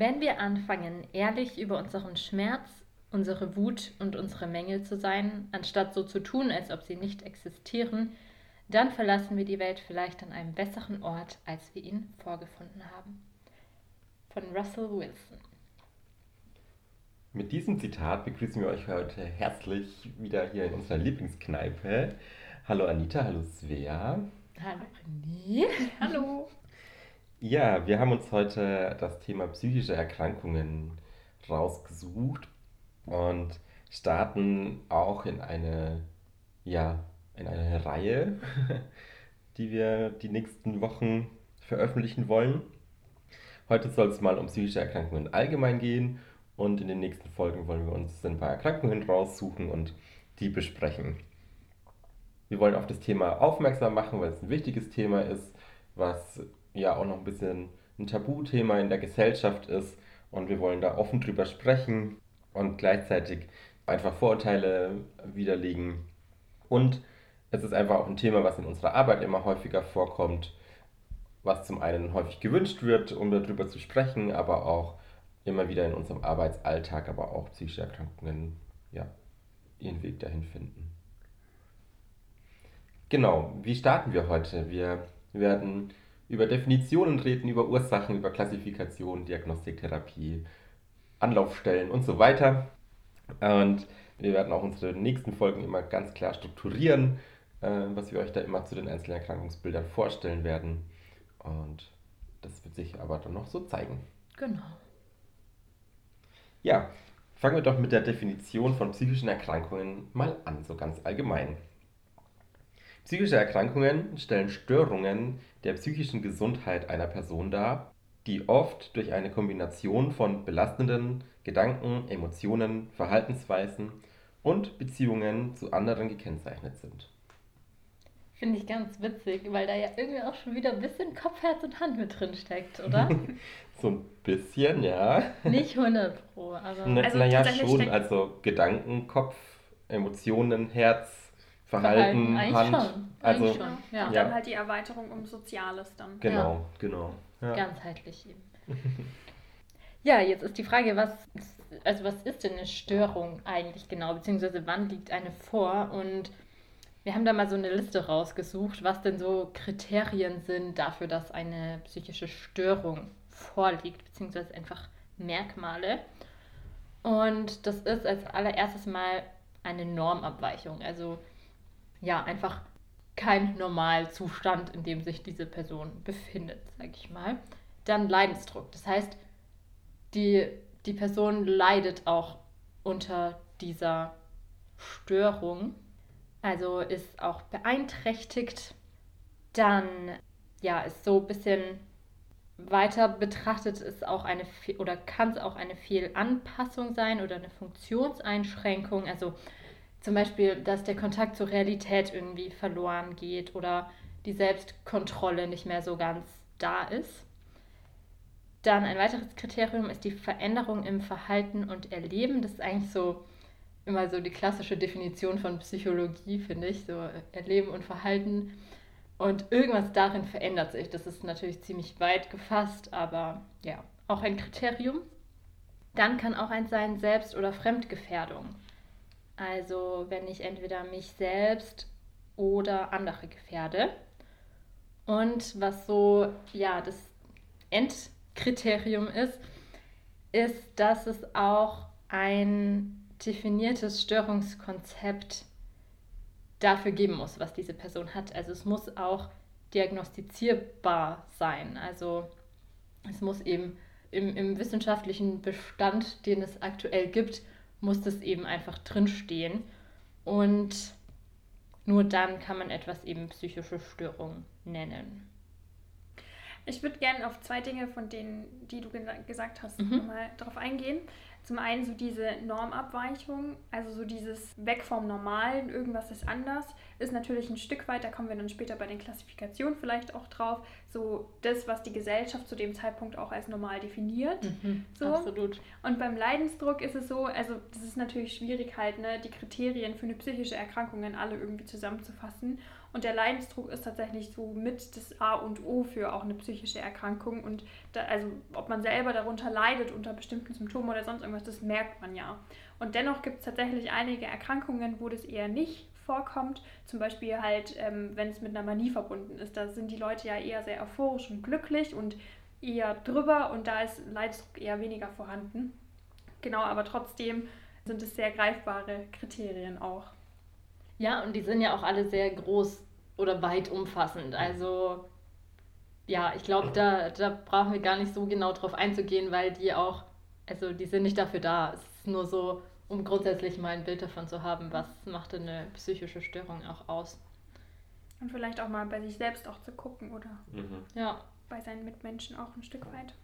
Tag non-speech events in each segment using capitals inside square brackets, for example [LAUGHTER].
Wenn wir anfangen, ehrlich über unseren Schmerz, unsere Wut und unsere Mängel zu sein, anstatt so zu tun, als ob sie nicht existieren, dann verlassen wir die Welt vielleicht an einem besseren Ort, als wir ihn vorgefunden haben. Von Russell Wilson. Mit diesem Zitat begrüßen wir euch heute herzlich wieder hier in unserer Lieblingskneipe. Hallo Anita, hallo Svea. Hallo René. Hallo. Ja, wir haben uns heute das Thema psychische Erkrankungen rausgesucht und starten auch in eine, ja, in eine Reihe, [LAUGHS] die wir die nächsten Wochen veröffentlichen wollen. Heute soll es mal um psychische Erkrankungen allgemein gehen und in den nächsten Folgen wollen wir uns ein paar Erkrankungen raussuchen und die besprechen. Wir wollen auf das Thema aufmerksam machen, weil es ein wichtiges Thema ist, was ja auch noch ein bisschen ein Tabuthema in der Gesellschaft ist und wir wollen da offen drüber sprechen und gleichzeitig einfach Vorurteile widerlegen. Und es ist einfach auch ein Thema, was in unserer Arbeit immer häufiger vorkommt, was zum einen häufig gewünscht wird, um darüber zu sprechen, aber auch immer wieder in unserem Arbeitsalltag, aber auch psychische Erkrankungen ja, ihren Weg dahin finden. Genau, wie starten wir heute? Wir werden über Definitionen reden, über Ursachen, über Klassifikation, Diagnostik, Therapie, Anlaufstellen und so weiter. Und wir werden auch unsere nächsten Folgen immer ganz klar strukturieren, äh, was wir euch da immer zu den einzelnen Erkrankungsbildern vorstellen werden. Und das wird sich aber dann noch so zeigen. Genau. Ja, fangen wir doch mit der Definition von psychischen Erkrankungen mal an, so ganz allgemein. Psychische Erkrankungen stellen Störungen der psychischen Gesundheit einer Person dar, die oft durch eine Kombination von belastenden Gedanken, Emotionen, Verhaltensweisen und Beziehungen zu anderen gekennzeichnet sind. Finde ich ganz witzig, weil da ja irgendwie auch schon wieder ein bisschen Kopf, Herz und Hand mit drin steckt, oder? [LAUGHS] so ein bisschen, ja. Nicht 100 Pro, aber. Na, also naja, schon. Also Gedanken, Kopf, Emotionen, Herz, Verhalten, Verhalten Hand. Schon. Also, schon. Ja. Und dann halt die Erweiterung um Soziales dann. Genau, ja. genau. Ja. Ganzheitlich eben. [LAUGHS] ja, jetzt ist die Frage, was, also was ist denn eine Störung eigentlich genau, beziehungsweise wann liegt eine vor? Und wir haben da mal so eine Liste rausgesucht, was denn so Kriterien sind dafür, dass eine psychische Störung vorliegt, beziehungsweise einfach Merkmale. Und das ist als allererstes mal eine Normabweichung. Also ja, einfach kein Normalzustand, in dem sich diese Person befindet, sage ich mal. Dann Leidensdruck. Das heißt, die, die Person leidet auch unter dieser Störung, also ist auch beeinträchtigt. Dann ja, ist so ein bisschen weiter betrachtet ist auch eine oder kann es auch eine Fehlanpassung sein oder eine Funktionseinschränkung. Also zum Beispiel, dass der Kontakt zur Realität irgendwie verloren geht oder die Selbstkontrolle nicht mehr so ganz da ist. Dann ein weiteres Kriterium ist die Veränderung im Verhalten und Erleben. Das ist eigentlich so immer so die klassische Definition von Psychologie, finde ich, so Erleben und Verhalten. Und irgendwas darin verändert sich. Das ist natürlich ziemlich weit gefasst, aber ja, auch ein Kriterium. Dann kann auch eins sein Selbst- oder Fremdgefährdung. Also wenn ich entweder mich selbst oder andere gefährde. Und was so, ja, das Endkriterium ist, ist, dass es auch ein definiertes Störungskonzept dafür geben muss, was diese Person hat. Also es muss auch diagnostizierbar sein. Also es muss eben im, im wissenschaftlichen Bestand, den es aktuell gibt, muss das eben einfach drinstehen. Und nur dann kann man etwas eben psychische Störung nennen. Ich würde gerne auf zwei Dinge, von denen, die du gesagt hast, mhm. nochmal drauf eingehen. Zum einen so diese Normabweichung, also so dieses Weg vom Normalen, irgendwas ist anders, ist natürlich ein Stück weit, da kommen wir dann später bei den Klassifikationen vielleicht auch drauf, so das, was die Gesellschaft zu dem Zeitpunkt auch als normal definiert. Mhm, so. Absolut. Und beim Leidensdruck ist es so, also das ist natürlich schwierig halt, ne, die Kriterien für eine psychische Erkrankung alle irgendwie zusammenzufassen. Und der Leidensdruck ist tatsächlich so mit das A und O für auch eine psychische Erkrankung. Und da, also ob man selber darunter leidet unter bestimmten Symptomen oder sonst irgendwas, das merkt man ja. Und dennoch gibt es tatsächlich einige Erkrankungen, wo das eher nicht vorkommt. Zum Beispiel halt, ähm, wenn es mit einer Manie verbunden ist. Da sind die Leute ja eher sehr euphorisch und glücklich und eher drüber und da ist Leidensdruck eher weniger vorhanden. Genau, aber trotzdem sind es sehr greifbare Kriterien auch. Ja, und die sind ja auch alle sehr groß oder weit umfassend. Also ja, ich glaube, da, da brauchen wir gar nicht so genau drauf einzugehen, weil die auch, also die sind nicht dafür da. Es ist nur so, um grundsätzlich mal ein Bild davon zu haben, was macht eine psychische Störung auch aus. Und vielleicht auch mal bei sich selbst auch zu gucken oder Mhm. Ja, bei seinen Mitmenschen auch ein Stück weit.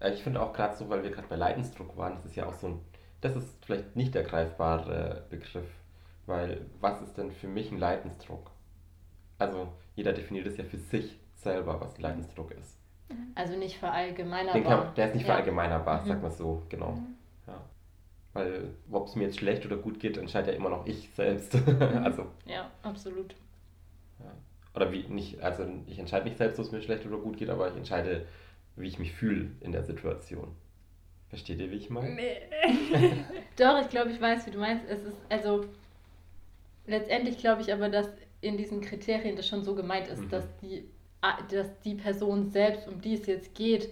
Äh, Ich finde auch gerade so, weil wir gerade bei Leidensdruck waren, das ist ja auch so ein, das ist vielleicht nicht der greifbare Begriff, weil was ist denn für mich ein Leidensdruck? Also jeder definiert es ja für sich selber, was Leidensdruck ist. also nicht verallgemeinerbar. Den kann, der ist nicht Ja. verallgemeinerbar, Mhm. sag mal so, genau. Mhm. Weil ob es mir jetzt schlecht oder gut geht, entscheidet ja immer noch ich selbst. [LAUGHS] also, Ja, absolut. ja. Oder wie nicht, also ich entscheide nicht selbst, ob es mir schlecht oder gut geht, aber ich entscheide, wie ich mich fühle in der Situation. Versteht ihr, wie ich meine? Nee. [LAUGHS] Doch, ich glaube, ich weiß, wie du meinst. Es ist, also, letztendlich glaube ich aber, dass in diesen Kriterien das schon so gemeint ist, Mhm. dass, die, dass die Person selbst, um die es jetzt geht,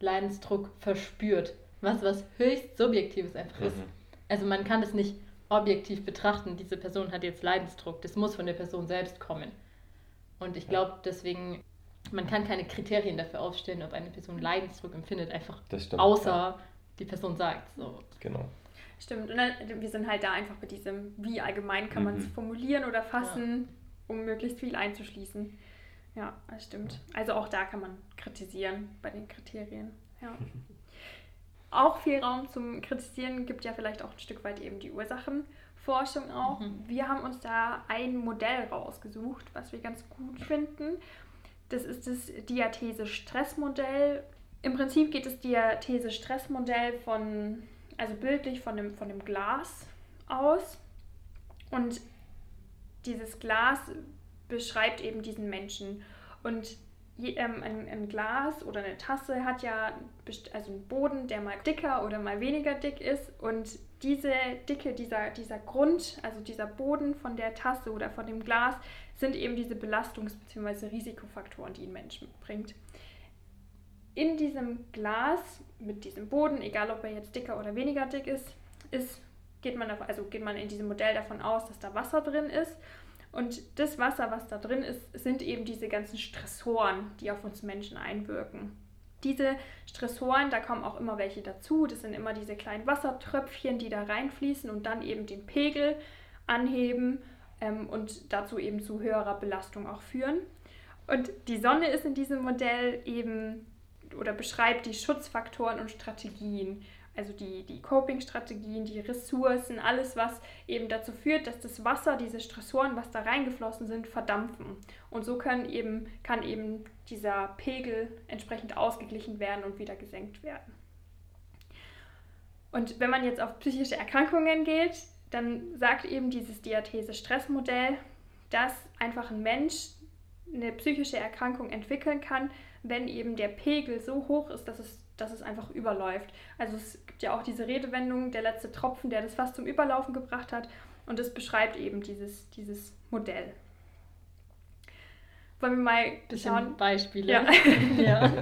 Leidensdruck verspürt. Was was höchst Subjektives einfach ist. Mhm. Also man kann es nicht objektiv betrachten, diese Person hat jetzt Leidensdruck. Das muss von der Person selbst kommen. Und ich glaube deswegen, man kann keine Kriterien dafür aufstellen, ob eine Person Leidensdruck empfindet, einfach Das stimmt. außer Ja, die Person sagt so. genau. Stimmt, und dann, wir sind halt da einfach bei diesem, wie allgemein kann man es Mhm. formulieren oder fassen, um möglichst viel einzuschließen. Ja, das stimmt. Also auch da kann man kritisieren bei den Kriterien. Ja. [LAUGHS] Auch viel Raum zum Kritisieren gibt ja vielleicht auch ein Stück weit eben die Ursachenforschung auch. Mhm. Wir haben uns da ein Modell rausgesucht, was wir ganz gut finden. Das ist das Diathese-Stress-Modell. Im Prinzip geht das Diathese-Stress-Modell von, also bildlich von dem, von dem Glas aus. Und dieses Glas beschreibt eben diesen Menschen. Und ein, ein Glas oder eine Tasse hat ja also einen Boden, der mal dicker oder mal weniger dick ist. Und diese Dicke, dieser, dieser Grund, also dieser Boden von der Tasse oder von dem Glas, sind eben diese Belastungs- bzw. Risikofaktoren, die ein Mensch mitbringt. In diesem Glas mit diesem Boden, egal ob er jetzt dicker oder weniger dick ist, ist geht man, davon, also geht man in diesem Modell davon aus, dass da Wasser drin ist. Und das Wasser, was da drin ist, sind eben diese ganzen Stressoren, die auf uns Menschen einwirken. Diese Stressoren, da kommen auch immer welche dazu. Das sind immer diese kleinen Wassertröpfchen, die da reinfließen und dann eben den Pegel anheben ähm, und dazu eben zu höherer Belastung auch führen. Und die Sonne ist in diesem Modell eben oder beschreibt die Schutzfaktoren und Strategien, also die, die Coping-Strategien, die Ressourcen, alles, was eben dazu führt, dass das Wasser, diese Stressoren, was da reingeflossen sind, verdampfen. Und so können eben, kann eben dieser Pegel entsprechend ausgeglichen werden und wieder gesenkt werden. Und wenn man jetzt auf psychische Erkrankungen geht, dann sagt eben dieses Diathese-Stress-Modell, dass einfach ein Mensch eine psychische Erkrankung entwickeln kann, wenn eben der Pegel so hoch ist, dass es, dass es einfach überläuft. Also es ja auch diese Redewendung, der letzte Tropfen, der das fast zum Überlaufen gebracht hat. Und das beschreibt eben dieses, dieses Modell. Wollen wir mal Bisschen schauen? Beispiele. [LAUGHS] Ja. ja.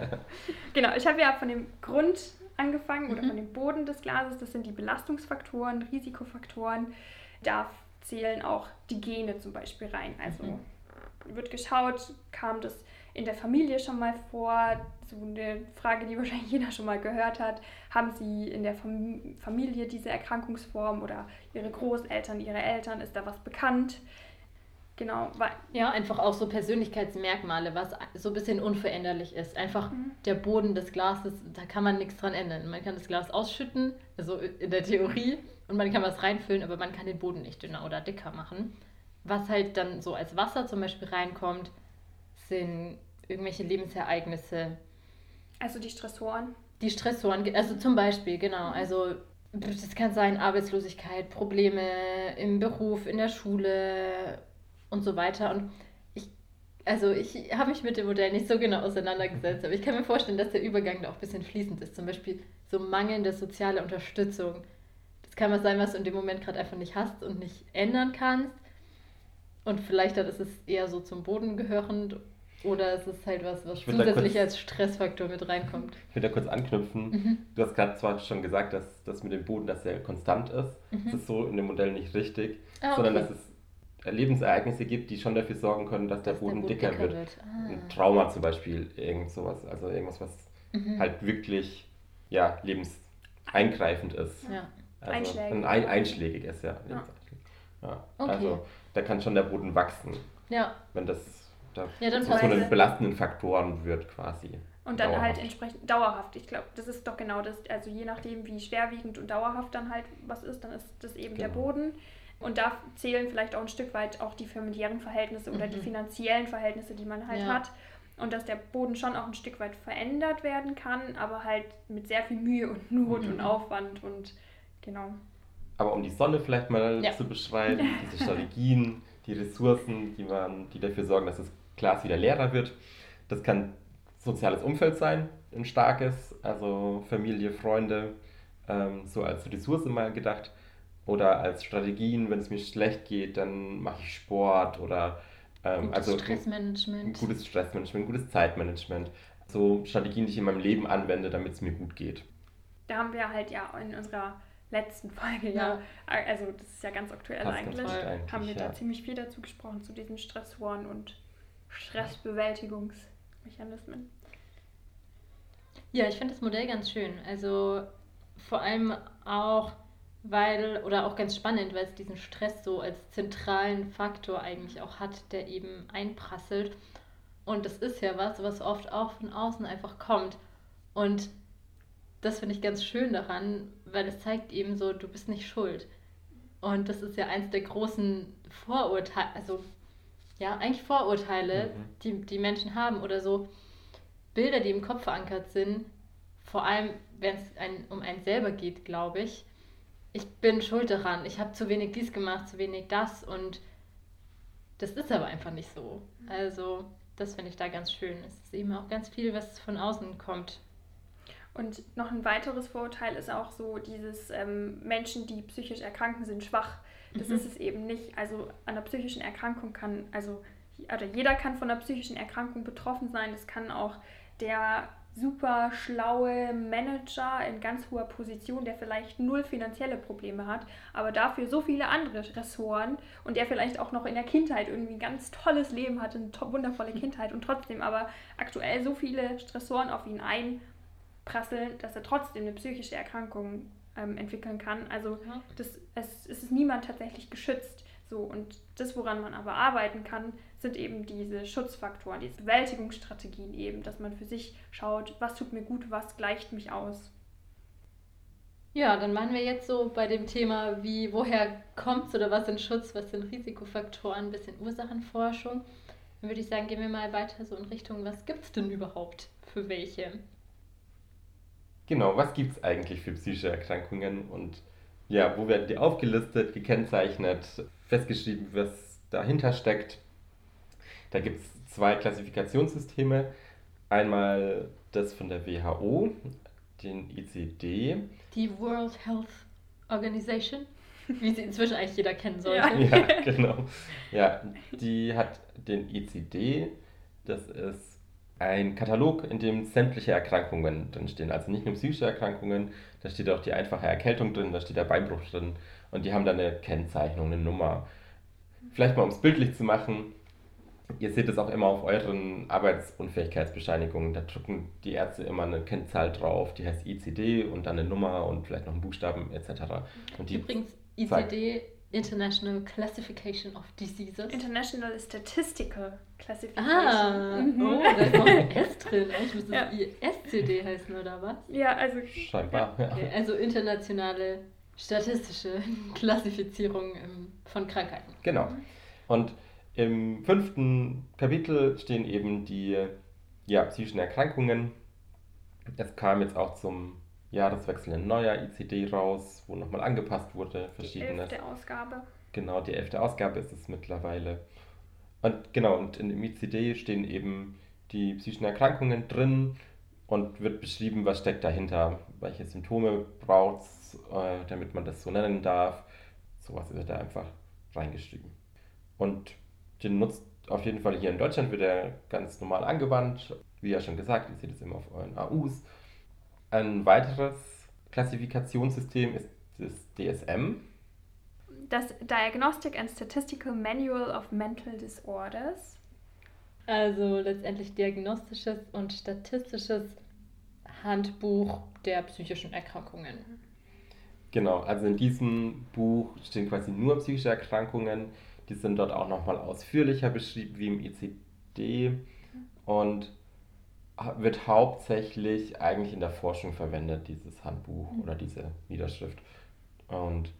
Genau, ich habe ja von dem Grund angefangen oder Mhm. von dem Boden des Glases. Das sind die Belastungsfaktoren, Risikofaktoren. Da zählen auch die Gene zum Beispiel rein. Also Mhm. wird geschaut, kam das in der Familie schon mal vor? So eine Frage, die [LAUGHS] wahrscheinlich jeder schon mal gehört hat. Haben Sie in der Fam Familie diese Erkrankungsform oder Ihre Großeltern, Ihre Eltern? Ist da was bekannt? Genau, weil Ja, einfach auch so Persönlichkeitsmerkmale, was so ein bisschen unveränderlich ist. Einfach Mhm. der Boden des Glases, da kann man nichts dran ändern. Man kann das Glas ausschütten, also in der Theorie, und man kann was reinfüllen, aber man kann den Boden nicht dünner oder dicker machen. Was halt dann so als Wasser zum Beispiel reinkommt, sind irgendwelche Lebensereignisse, also die Stressoren. die Stressoren, also zum Beispiel, genau, also das kann sein Arbeitslosigkeit, Probleme im Beruf, in der Schule und so weiter. Und ich also ich habe mich mit dem Modell nicht so genau auseinandergesetzt, aber ich kann mir vorstellen, dass der Übergang da auch ein bisschen fließend ist. Zum Beispiel so mangelnde soziale Unterstützung. Das kann was sein, was du in dem Moment gerade einfach nicht hast und nicht ändern kannst. Und vielleicht dann ist es eher so zum Boden gehörend oder ist es halt was, was zusätzlich als Stressfaktor mit reinkommt? Ich will da kurz anknüpfen. Mhm. Du hast gerade zwar schon gesagt, dass das mit dem Boden, dass er konstant ist. Mhm. Das ist so in dem Modell nicht richtig, ah, okay. sondern dass es Lebensereignisse gibt, die schon dafür sorgen können, dass, dass der, Boden der Boden dicker, dicker wird. wird. Ah. Ein Trauma zum Beispiel, irgend sowas. Also irgendwas, was mhm. halt wirklich ja, lebenseingreifend ist. Ja. Also einschlägig. Ein, ein, einschlägig ist, ja. ja. ja. Okay. Also da kann schon der Boden wachsen. Ja. Wenn das, das ja, dann zu so einen belastenden Faktoren wird quasi. Und dann halt dauerhaft. halt entsprechend dauerhaft. Ich glaube, das ist doch genau das. Also je nachdem, wie schwerwiegend und dauerhaft dann halt was ist, dann ist das eben genau. der Boden. Und da zählen vielleicht auch ein Stück weit auch die familiären Verhältnisse mhm. oder die mhm. finanziellen Verhältnisse, die man halt ja. hat. Und dass der Boden schon auch ein Stück weit verändert werden kann, aber halt mit sehr viel Mühe und Not mhm. und Aufwand und genau. Aber um die Sonne vielleicht mal ja. zu beschreiben, diese Strategien, die Ressourcen, die, man, die dafür sorgen, dass das Glas wieder leerer wird. Das kann soziales Umfeld sein, ein starkes, also Familie, Freunde, ähm, so als Ressource mal gedacht. Oder als Strategien, wenn es mir schlecht geht, dann mache ich Sport oder ähm, gutes also Stressmanagement. Gutes Stressmanagement, gutes Zeitmanagement. So Strategien, die ich in meinem Leben anwende, damit es mir gut geht. Da haben wir halt ja in unserer letzten Folge ja, ja also das ist ja ganz aktuell eigentlich, eigentlich, haben wir ja. da ziemlich viel dazu gesprochen, zu diesen Stressoren und Stressbewältigungsmechanismen. Ja, ich finde das Modell ganz schön. Also vor allem auch weil, oder auch ganz spannend, weil es diesen Stress so als zentralen Faktor eigentlich auch hat, der eben einprasselt. Und das ist ja was, was oft auch von außen einfach kommt. Und das finde ich ganz schön daran, weil es zeigt eben so, du bist nicht schuld. Und das ist ja eins der großen Vorurteile, also ja, eigentlich Vorurteile, mhm. die die Menschen haben oder so Bilder, die im Kopf verankert sind, vor allem wenn es ein, um einen selber geht, glaube ich, ich bin schuld daran, ich habe zu wenig dies gemacht, zu wenig das und das ist aber einfach nicht so. Also das finde ich da ganz schön. Es ist eben auch ganz viel, was von außen kommt. Und noch ein weiteres Vorurteil ist auch so dieses ähm, Menschen, die psychisch erkranken, sind schwach. Das mhm. ist es eben nicht. Also an einer psychischen Erkrankung kann, also oder jeder kann von einer psychischen Erkrankung betroffen sein. Das kann auch der super schlaue Manager in ganz hoher Position, der vielleicht null finanzielle Probleme hat, aber dafür so viele andere Ressoren und der vielleicht auch noch in der Kindheit irgendwie ein ganz tolles Leben hatte, eine wundervolle Kindheit und trotzdem aber aktuell so viele Stressoren auf ihn einprasseln, dass er trotzdem eine psychische Erkrankung ähm, entwickeln kann. Also das, es, es ist niemand tatsächlich geschützt. So, und das, woran man aber arbeiten kann, sind eben diese Schutzfaktoren, diese Bewältigungsstrategien eben, dass man für sich schaut, was tut mir gut, was gleicht mich aus. Ja, dann machen wir jetzt so bei dem Thema, wie, woher kommt es oder was sind Schutz, was sind Risikofaktoren, ein bisschen Ursachenforschung. Dann würde ich sagen, gehen wir mal weiter so in Richtung, was gibt es denn überhaupt für welche? Genau, was gibt es eigentlich für psychische Erkrankungen und ja, wo werden die aufgelistet, gekennzeichnet, festgeschrieben, was dahinter steckt. Da gibt es zwei Klassifikationssysteme. Einmal das von der WHO, den ICD. Die World Health Organization, wie sie inzwischen eigentlich jeder kennen sollte. Ja, ja genau. Ja, die hat den ICD. Das ist ein Katalog, in dem sämtliche Erkrankungen drinstehen. Also nicht nur psychische Erkrankungen, da steht auch die einfache Erkältung drin, da steht der Beinbruch drin und die haben dann eine Kennzeichnung, eine Nummer. Vielleicht mal um es bildlich zu machen, ihr seht es auch immer auf euren Arbeitsunfähigkeitsbescheinigungen, da drücken die Ärzte immer eine Kennzahl drauf, die heißt ICD und dann eine Nummer und vielleicht noch einen Buchstaben etc. Und die Übrigens, ICD International Classification of Diseases. International Statistical Classification. Ah, mhm. oh, da ist noch ein S drin. Ich müsste ja. SCD heißen, oder was? Ja, also. Scheinbar, ja. Okay, also internationale statistische [LAUGHS] Klassifizierung ähm, von Krankheiten. Genau. Und im fünften Kapitel stehen eben die ja, psychischen Erkrankungen. Es kam jetzt auch zum Jahreswechsel ein neuer ICD raus, wo nochmal angepasst wurde. Verschiedene. Die elfte Ausgabe. Genau, die elfte Ausgabe ist es mittlerweile. Und genau, und in dem ICD stehen eben die psychischen Erkrankungen drin und wird beschrieben, was steckt dahinter, welche Symptome braucht es, äh, damit man das so nennen darf. Sowas wird da einfach reingeschrieben. Und den nutzt auf jeden Fall hier in Deutschland, wird er ganz normal angewandt. Wie ja schon gesagt, ihr seht es immer auf euren AUs. Ein weiteres Klassifikationssystem ist das DSM. Das Diagnostic and Statistical Manual of Mental Disorders. Also letztendlich diagnostisches und statistisches Handbuch der psychischen Erkrankungen. Genau, also in diesem Buch stehen quasi nur psychische Erkrankungen. Die sind dort auch nochmal ausführlicher beschrieben wie im ICD und wird hauptsächlich eigentlich in der Forschung verwendet, dieses Handbuch oder diese Niederschrift. Und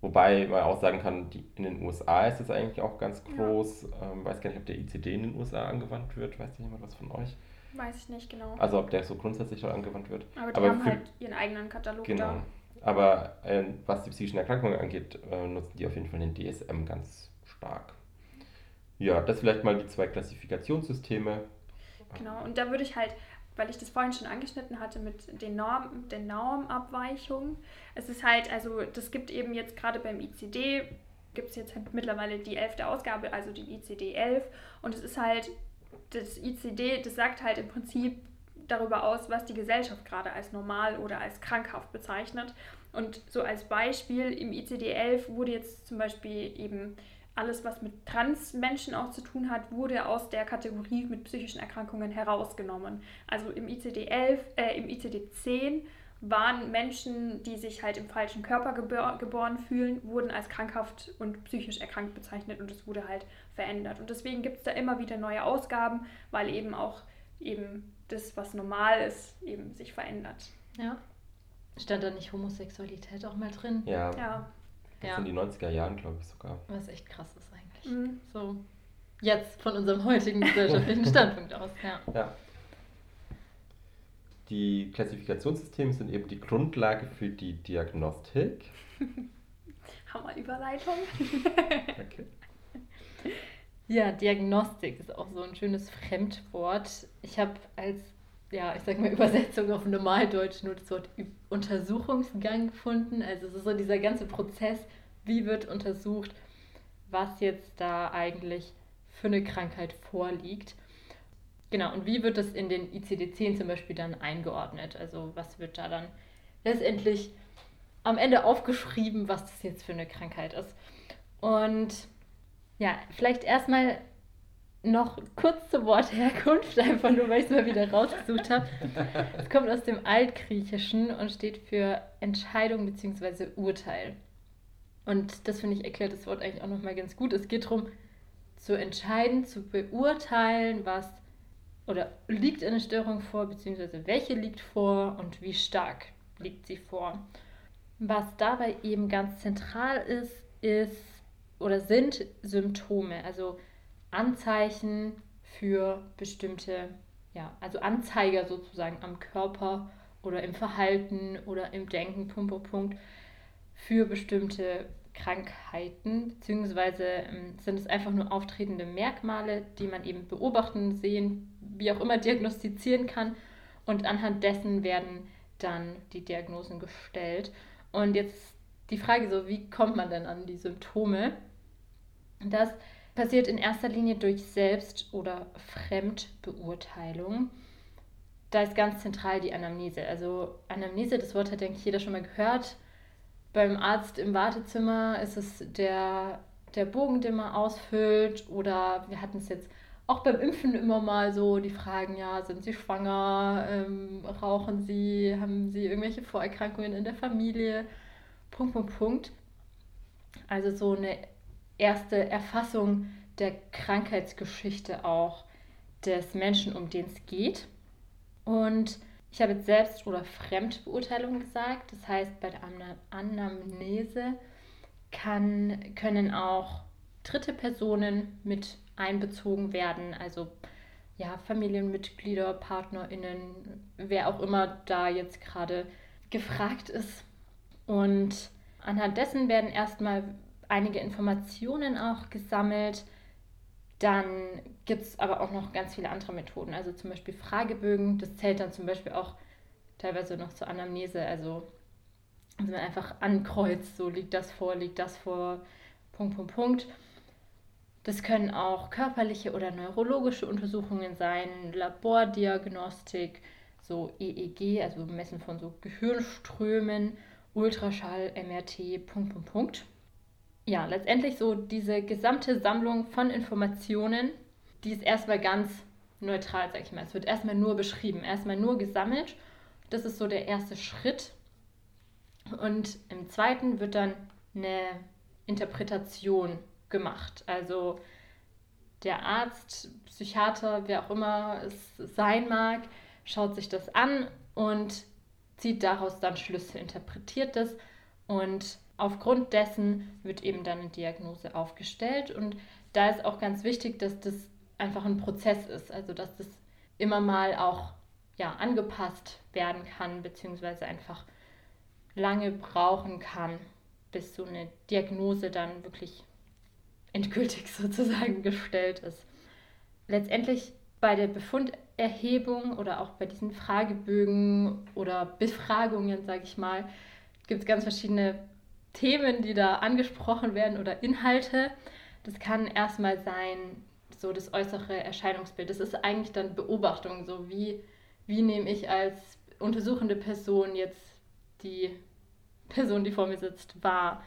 wobei man auch sagen kann, die, in den USA ist es eigentlich auch ganz groß. Ja. Ähm, weiß gar nicht, ob der ICD in den USA angewandt wird. Weiß jemand was von euch? Weiß ich nicht genau. Also ob der so grundsätzlich schon angewandt wird. Aber die Aber haben für, halt ihren eigenen Katalog genau. da. Aber äh, was die psychischen Erkrankungen angeht, äh, nutzen die auf jeden Fall den DSM ganz stark. Ja, das vielleicht mal die zwei Klassifikationssysteme. Genau, und da würde ich halt, weil ich das vorhin schon angeschnitten hatte mit den Norm, den Normabweichungen, es ist halt, also das gibt eben jetzt gerade beim ICD, gibt es jetzt halt mittlerweile die elfte Ausgabe, also die ICD 11 und es ist halt, das ICD, das sagt halt im Prinzip darüber aus, was die Gesellschaft gerade als normal oder als krankhaft bezeichnet. Und so als Beispiel im ICD-11 wurde jetzt zum Beispiel eben alles, was mit Transmenschen auch zu tun hat, wurde aus der Kategorie mit psychischen Erkrankungen herausgenommen. Also im ICD-11, äh, im ICD-10 waren Menschen, die sich halt im falschen Körper gebor geboren fühlen, wurden als krankhaft und psychisch erkrankt bezeichnet und es wurde halt verändert. Und deswegen gibt es da immer wieder neue Ausgaben, weil eben auch eben das, was normal ist, eben sich verändert. Ja. Stand da nicht Homosexualität auch mal drin? Ja. ja. Das ja. in die 90er Jahren, glaube ich sogar. Was echt krass ist eigentlich. Mhm. So, jetzt von unserem heutigen gesellschaftlichen [LAUGHS] Standpunkt aus, ja. ja. Die Klassifikationssysteme sind eben die Grundlage für die Diagnostik. [LAUGHS] Hammer-Überleitung. okay. Ja, Diagnostik ist auch so ein schönes Fremdwort. Ich habe als, ja, ich sag mal, Übersetzung auf Normaldeutsch nur das Wort Untersuchungsgang gefunden. Also es ist so dieser ganze Prozess, wie wird untersucht, was jetzt da eigentlich für eine Krankheit vorliegt. Genau, und wie wird das in den ICD-10 zum Beispiel dann eingeordnet? Also was wird da dann letztendlich am Ende aufgeschrieben, was das jetzt für eine Krankheit ist? Und ja, vielleicht erstmal noch kurz zur Wortherkunft, [LAUGHS] einfach nur, weil ich es mal wieder rausgesucht habe. Es kommt aus dem Altgriechischen und steht für Entscheidung bzw. Urteil. Und das finde ich erklärt das Wort eigentlich auch nochmal ganz gut. Es geht darum, zu entscheiden, zu beurteilen, was oder liegt eine Störung vor, beziehungsweise welche liegt vor und wie stark liegt sie vor. Was dabei eben ganz zentral ist, ist oder sind Symptome, also Anzeichen für bestimmte, ja, also Anzeiger sozusagen am Körper oder im Verhalten oder im Denken, Punkt, Punkt, Punkt, für bestimmte Krankheiten, beziehungsweise ähm, sind es einfach nur auftretende Merkmale, die man eben beobachten, sehen, wie auch immer diagnostizieren kann. Und anhand dessen werden dann die Diagnosen gestellt. Und jetzt die Frage so, wie kommt man denn an die Symptome? Das passiert in erster Linie durch Selbst- oder Fremdbeurteilung. Da ist ganz zentral die Anamnese. Also Anamnese, das Wort hat, denke ich, jeder schon mal gehört. Beim Arzt im Wartezimmer ist es der, der Bogen, den man ausfüllt. Oder wir hatten es jetzt auch beim Impfen immer mal so die Fragen, ja, sind Sie schwanger, ähm, rauchen Sie, haben Sie irgendwelche Vorerkrankungen in der Familie, Punkt, Punkt, Punkt. Also so eine erste Erfassung der Krankheitsgeschichte auch des Menschen, um den es geht. Und ich habe jetzt Selbst- oder Fremdbeurteilung gesagt. Das heißt, bei der Anamnese kann, können auch dritte Personen mit einbezogen werden, also ja, Familienmitglieder, PartnerInnen, wer auch immer da jetzt gerade gefragt ist. Und anhand dessen werden erstmal einige Informationen auch gesammelt, Dann gibt es aber auch noch ganz viele andere Methoden, also zum Beispiel Fragebögen. Das zählt dann zum Beispiel auch teilweise noch zur Anamnese, also also man einfach ankreuzt, so liegt das vor, liegt das vor, Punkt, Punkt, Punkt. Das können auch körperliche oder neurologische Untersuchungen sein, Labordiagnostik, so EEG, also Messen von so Gehirnströmen, Ultraschall, MRT, Punkt, Punkt, Punkt. Ja, letztendlich so diese gesamte Sammlung von Informationen, die ist erstmal ganz neutral, sag ich mal. Es wird erstmal nur beschrieben, erstmal nur gesammelt. Das ist so der erste Schritt. Und im zweiten wird dann eine Interpretation gemacht. Also der Arzt, Psychiater, wer auch immer es sein mag, schaut sich das an und zieht daraus dann Schlüsse, interpretiert das und aufgrund dessen wird eben dann eine Diagnose aufgestellt und da ist auch ganz wichtig, dass das einfach ein Prozess ist, also dass das immer mal auch ja, angepasst werden kann, beziehungsweise einfach lange brauchen kann, bis so eine Diagnose dann wirklich endgültig [LAUGHS] sozusagen gestellt ist. Letztendlich bei der Befunderhebung oder auch bei diesen Fragebögen oder Befragungen, sage ich mal, gibt es ganz verschiedene Themen, die da angesprochen werden oder Inhalte. Das kann erstmal sein, so das äußere Erscheinungsbild. Das ist eigentlich dann Beobachtung, so wie, wie nehme ich als untersuchende Person jetzt die Person, die vor mir sitzt, wahr?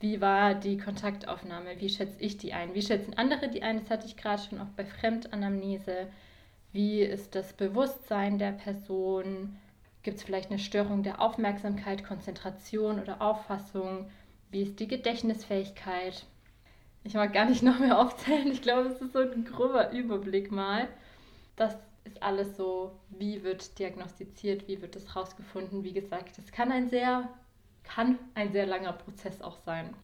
Wie war die Kontaktaufnahme? Wie schätze ich die ein? Wie schätzen andere die ein? Das hatte ich gerade schon auch bei Fremdanamnese. Wie ist das Bewusstsein der Person? Gibt es vielleicht eine Störung der Aufmerksamkeit, Konzentration oder Auffassung? Wie ist die Gedächtnisfähigkeit? Ich mag gar nicht noch mehr aufzählen. Ich glaube, es ist so ein grober Überblick mal. Das ist alles so, wie wird diagnostiziert, wie wird es rausgefunden. Wie gesagt, es kann ein sehr kann ein sehr langer Prozess auch sein.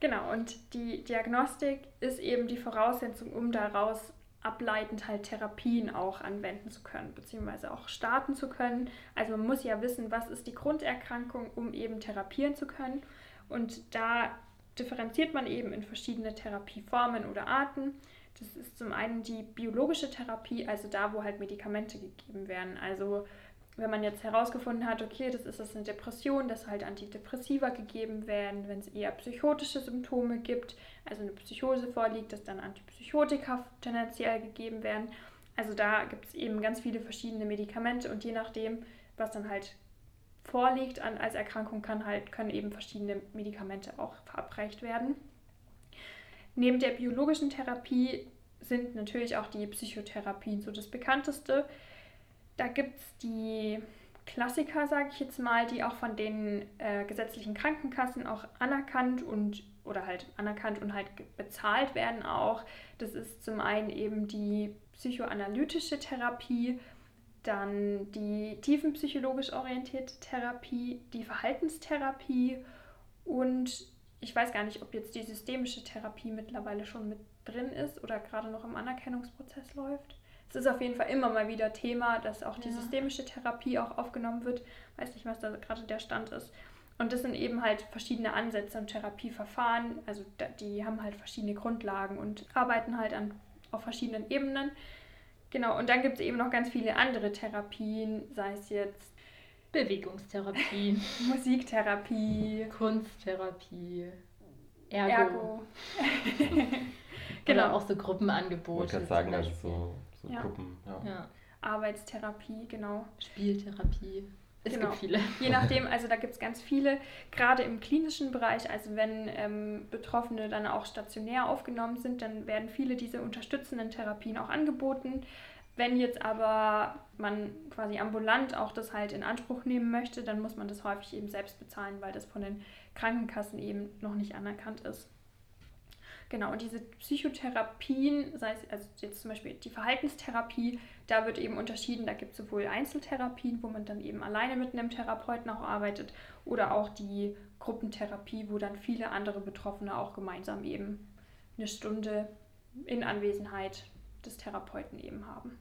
Genau, und die Diagnostik ist eben die Voraussetzung, um daraus ableitend halt Therapien auch anwenden zu können, beziehungsweise auch starten zu können. Also man muss ja wissen, was ist die Grunderkrankung, um eben therapieren zu können. Und da differenziert man eben in verschiedene Therapieformen oder Arten. Das ist zum einen die biologische Therapie, also da, wo halt Medikamente gegeben werden. Also wenn man jetzt herausgefunden hat, okay, das ist das eine Depression, dass halt Antidepressiva gegeben werden, wenn es eher psychotische Symptome gibt, also eine Psychose vorliegt, dass dann Antipsychotika tendenziell gegeben werden. Also da gibt es eben ganz viele verschiedene Medikamente und je nachdem, was dann halt vorliegt an, als Erkrankung, kann halt, können eben verschiedene Medikamente auch verabreicht werden. Neben der biologischen Therapie sind natürlich auch die Psychotherapien so das bekannteste. Da gibt es die Klassiker, sage ich jetzt mal, die auch von den äh, gesetzlichen Krankenkassen auch anerkannt und oder halt anerkannt und halt bezahlt werden auch. Das ist zum einen eben die psychoanalytische Therapie, dann die tiefenpsychologisch orientierte Therapie, die Verhaltenstherapie und ich weiß gar nicht, ob jetzt die systemische Therapie mittlerweile schon mit drin ist oder gerade noch im Anerkennungsprozess läuft es ist auf jeden Fall immer mal wieder Thema, dass auch die ja. systemische Therapie auch aufgenommen wird. Weiß nicht, was da gerade der Stand ist. Und das sind eben halt verschiedene Ansätze und Therapieverfahren. Also die haben halt verschiedene Grundlagen und arbeiten halt an, auf verschiedenen Ebenen. Genau, und dann gibt es eben noch ganz viele andere Therapien, sei es jetzt Bewegungstherapie, [LAUGHS] Musiktherapie, Kunsttherapie, Ergo. Ergo. [LAUGHS] genau. Oder auch so Gruppenangebote. Ich wollte sagen, also so so ja. Gruppen, ja. ja. Arbeitstherapie, genau. Spieltherapie. Es genau. gibt viele. [LAUGHS] Je nachdem, also da gibt es ganz viele, gerade im klinischen Bereich, also wenn ähm, Betroffene dann auch stationär aufgenommen sind, dann werden viele dieser unterstützenden Therapien auch angeboten. Wenn jetzt aber man quasi ambulant auch das halt in Anspruch nehmen möchte, dann muss man das häufig eben selbst bezahlen, weil das von den Krankenkassen eben noch nicht anerkannt ist. Genau, und diese Psychotherapien, sei es also jetzt zum Beispiel die Verhaltenstherapie, da wird eben unterschieden, da gibt es sowohl Einzeltherapien, wo man dann eben alleine mit einem Therapeuten auch arbeitet, oder auch die Gruppentherapie, wo dann viele andere Betroffene auch gemeinsam eben eine Stunde in Anwesenheit des Therapeuten eben haben.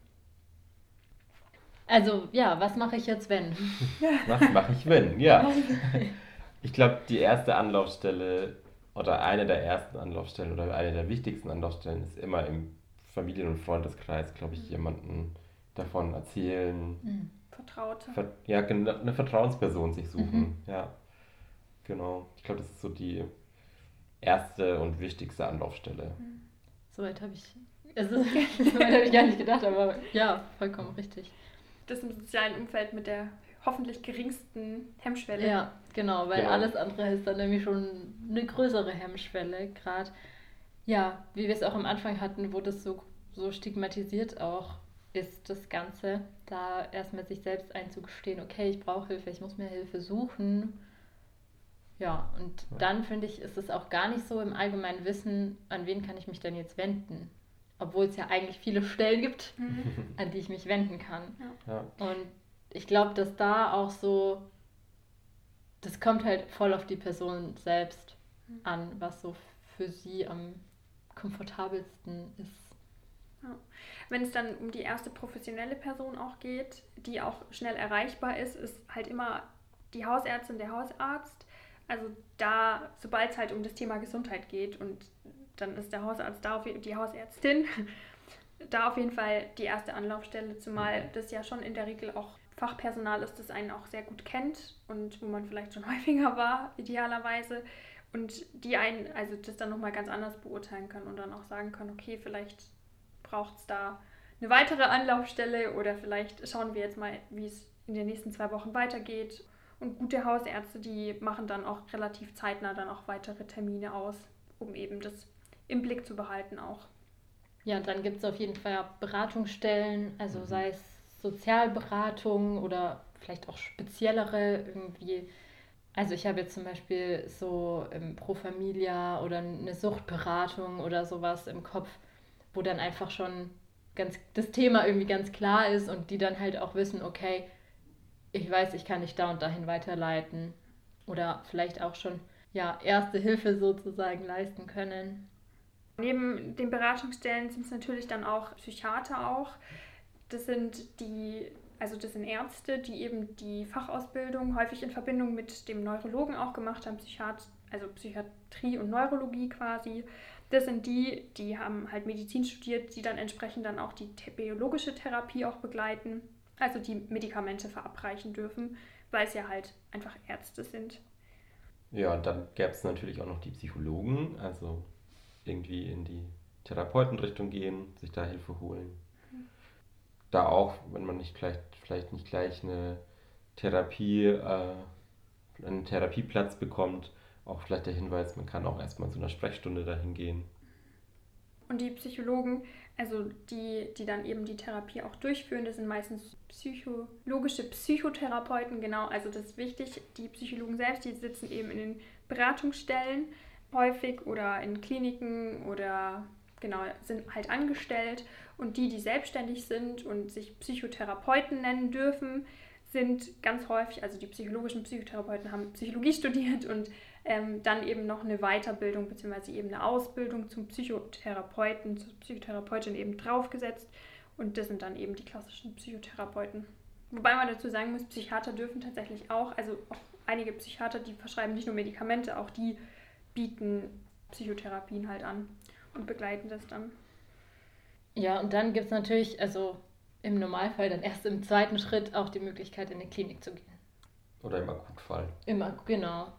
Also ja, was mache ich jetzt, wenn? [LAUGHS] was mache ich, wenn? Ja. [LAUGHS] Ich glaube, die erste Anlaufstelle oder eine der ersten Anlaufstellen oder eine der wichtigsten Anlaufstellen ist immer im Familien- und Freundeskreis, glaube ich, jemanden davon erzählen. Mhm. Vertraute. Ver ja, eine Vertrauensperson sich suchen. Mhm. Ja, genau. Ich glaube, das ist so die erste und wichtigste Anlaufstelle. Mhm. Soweit habe ich, also, [LAUGHS] soweit habe ich gar nicht gedacht, aber ja, vollkommen richtig. Das im sozialen Umfeld mit der hoffentlich geringsten Hemmschwelle. Ja, genau, weil Genau. alles andere ist dann nämlich schon eine größere Hemmschwelle. Gerade, ja, wie wir es auch am Anfang hatten, wo das so, so stigmatisiert auch ist, das Ganze, da erstmal sich selbst einzugestehen, okay, ich brauche Hilfe, ich muss mir Hilfe suchen. Ja, und Ja. dann finde ich, ist es auch gar nicht so im allgemeinen Wissen, an wen kann ich mich denn jetzt wenden. Obwohl es ja eigentlich viele Stellen gibt, Mhm. an die ich mich wenden kann. Ja. Und ich glaube, dass da auch so, das kommt halt voll auf die Person selbst an, was so für sie am komfortabelsten ist. Wenn es dann um die erste professionelle Person auch geht, die auch schnell erreichbar ist, ist halt immer die Hausärztin, der Hausarzt. Also da, sobald es halt um das Thema Gesundheit geht und dann ist der Hausarzt da, auf, die Hausärztin, [LAUGHS] da auf jeden Fall die erste Anlaufstelle, zumal das ja schon in der Regel auch Fachpersonal ist, das einen auch sehr gut kennt und wo man vielleicht schon [LAUGHS] häufiger war, idealerweise. Und die einen, also das dann nochmal ganz anders beurteilen können und dann auch sagen können, okay, vielleicht braucht es da eine weitere Anlaufstelle oder vielleicht schauen wir jetzt mal, wie es in den nächsten zwei Wochen weitergeht. Und gute Hausärzte, die machen dann auch relativ zeitnah dann auch weitere Termine aus, um eben das im Blick zu behalten auch. Ja, und dann gibt es auf jeden Fall Beratungsstellen, also Mhm. sei es Sozialberatung oder vielleicht auch speziellere irgendwie. Also ich habe jetzt zum Beispiel so ähm, Pro Familia oder eine Suchtberatung oder sowas im Kopf, wo dann einfach schon ganz das Thema irgendwie ganz klar ist und die dann halt auch wissen, okay, ich weiß, ich kann dich da und dahin weiterleiten oder vielleicht auch schon ja erste Hilfe sozusagen leisten können. Neben den Beratungsstellen sind es natürlich dann auch Psychiater auch. Das sind die, also das sind Ärzte, die eben die Fachausbildung häufig in Verbindung mit dem Neurologen auch gemacht haben, Psychiat also Psychiatrie und Neurologie quasi. Das sind die, die haben halt Medizin studiert, die dann entsprechend dann auch die biologische Therapie auch begleiten, also die Medikamente verabreichen dürfen, weil es ja halt einfach Ärzte sind. Ja, und dann gäbe es natürlich auch noch die Psychologen, also irgendwie in die Therapeutenrichtung gehen, sich da Hilfe holen. Da auch, wenn man nicht vielleicht, vielleicht nicht gleich eine Therapie, äh, einen Therapieplatz bekommt, auch vielleicht der Hinweis, man kann auch erstmal zu einer Sprechstunde dahin gehen. Und die Psychologen, also die, die dann eben die Therapie auch durchführen, das sind meistens psychologische Psychotherapeuten, genau, also das ist wichtig. Die Psychologen selbst, die sitzen eben in den Beratungsstellen häufig oder in Kliniken oder genau, sind halt angestellt. Und die, die selbstständig sind und sich Psychotherapeuten nennen dürfen, sind ganz häufig, also die psychologischen Psychotherapeuten haben Psychologie studiert und ähm, dann eben noch eine Weiterbildung bzw. eben eine Ausbildung zum Psychotherapeuten, zur Psychotherapeutin eben draufgesetzt. Und das sind dann eben die klassischen Psychotherapeuten. Wobei man dazu sagen muss, Psychiater dürfen tatsächlich auch, also auch einige Psychiater, die verschreiben nicht nur Medikamente, auch die bieten Psychotherapien halt an und begleiten das dann. Ja, und dann gibt es natürlich, also im Normalfall dann erst im zweiten Schritt auch die Möglichkeit, in eine Klinik zu gehen. Oder im Akutfall. Immer, genau.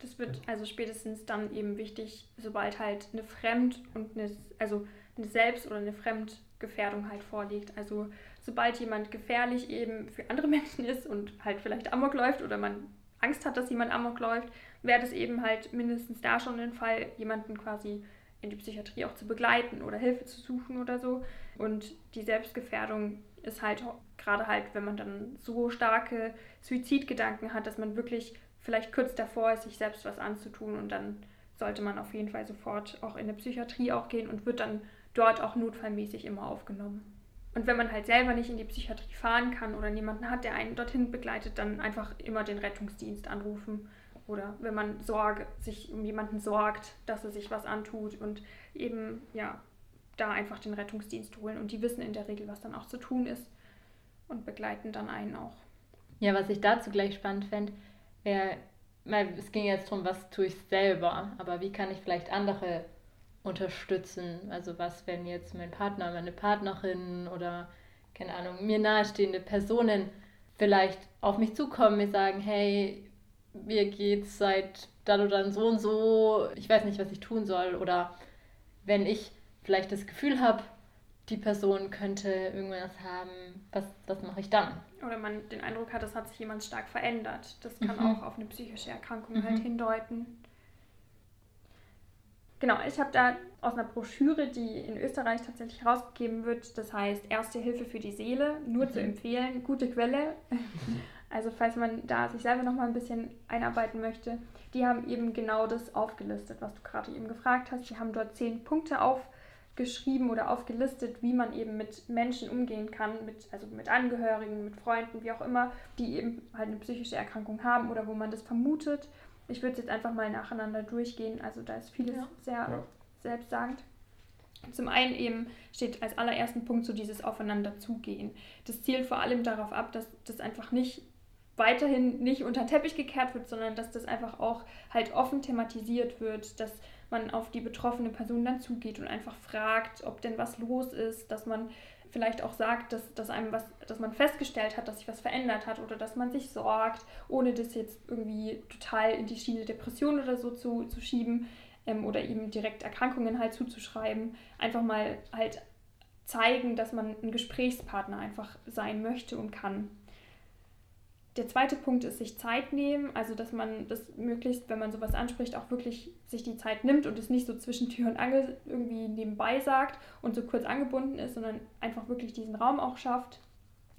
Das wird also spätestens dann eben wichtig, sobald halt eine Fremd- und eine, also eine Selbst- oder eine Fremdgefährdung halt vorliegt. Also sobald jemand gefährlich eben für andere [LAUGHS] Menschen ist und halt vielleicht Amok läuft oder man Angst hat, dass jemand Amok läuft, wäre das eben halt mindestens da schon ein Fall, jemanden quasi in die Psychiatrie auch zu begleiten oder Hilfe zu suchen oder so. Und die Selbstgefährdung ist halt gerade halt, wenn man dann so starke Suizidgedanken hat, dass man wirklich vielleicht kurz davor ist, sich selbst was anzutun und dann sollte man auf jeden Fall sofort auch in eine Psychiatrie auch gehen und wird dann dort auch notfallmäßig immer aufgenommen. Und wenn man halt selber nicht in die Psychiatrie fahren kann oder niemanden hat, der einen dorthin begleitet, dann einfach immer den Rettungsdienst anrufen. Oder wenn man Sorge, sich um jemanden sorgt, dass er sich was antut und eben, ja, da einfach den Rettungsdienst holen. Und die wissen in der Regel, was dann auch zu tun ist und begleiten dann einen auch. Ja, was ich dazu gleich spannend fände, wäre, es ging jetzt darum, was tue ich selber, aber wie kann ich vielleicht andere unterstützen. Also was, wenn jetzt mein Partner, meine Partnerin oder keine Ahnung, mir nahestehende Personen vielleicht auf mich zukommen, mir sagen, hey, mir geht's seit dann oder dann so und so, ich weiß nicht, was ich tun soll. Oder wenn ich vielleicht das Gefühl habe, die Person könnte irgendwas haben, was, was mache ich dann? Oder man den Eindruck hat, es hat sich jemand stark verändert. Das kann mhm. auch auf eine psychische Erkrankung halt mhm. halt hindeuten. Genau, ich habe da aus einer Broschüre, die in Österreich tatsächlich herausgegeben wird, das heißt Erste Hilfe für die Seele, nur mhm. zu empfehlen, gute Quelle. [LAUGHS] Also falls man da sich selber noch mal ein bisschen einarbeiten möchte, die haben eben genau das aufgelistet, was du gerade eben gefragt hast. Die haben dort zehn Punkte aufgeschrieben oder aufgelistet, wie man eben mit Menschen umgehen kann, mit, also mit Angehörigen, mit Freunden, wie auch immer, die eben halt eine psychische Erkrankung haben oder wo man das vermutet. Ich würde es jetzt einfach mal nacheinander durchgehen. Also da ist vieles ja. sehr ja. selbstsagend. Zum einen eben steht als allerersten Punkt so dieses Aufeinanderzugehen. Das zielt vor allem darauf ab, dass das einfach nicht weiterhin nicht unter den Teppich gekehrt wird, sondern dass das einfach auch halt offen thematisiert wird, dass man auf die betroffene Person dann zugeht und einfach fragt, ob denn was los ist, dass man vielleicht auch sagt, dass, dass einem was, dass man festgestellt hat, dass sich was verändert hat oder dass man sich sorgt, ohne das jetzt irgendwie total in die Schiene Depression oder so zu, zu schieben ähm, oder ihm direkt Erkrankungen halt zuzuschreiben. Einfach mal halt zeigen, dass man ein Gesprächspartner einfach sein möchte und kann. Der zweite Punkt ist sich Zeit nehmen, also dass man das möglichst, wenn man sowas anspricht, auch wirklich sich die Zeit nimmt und es nicht so zwischen Tür und Angel irgendwie nebenbei sagt und so kurz angebunden ist, sondern einfach wirklich diesen Raum auch schafft.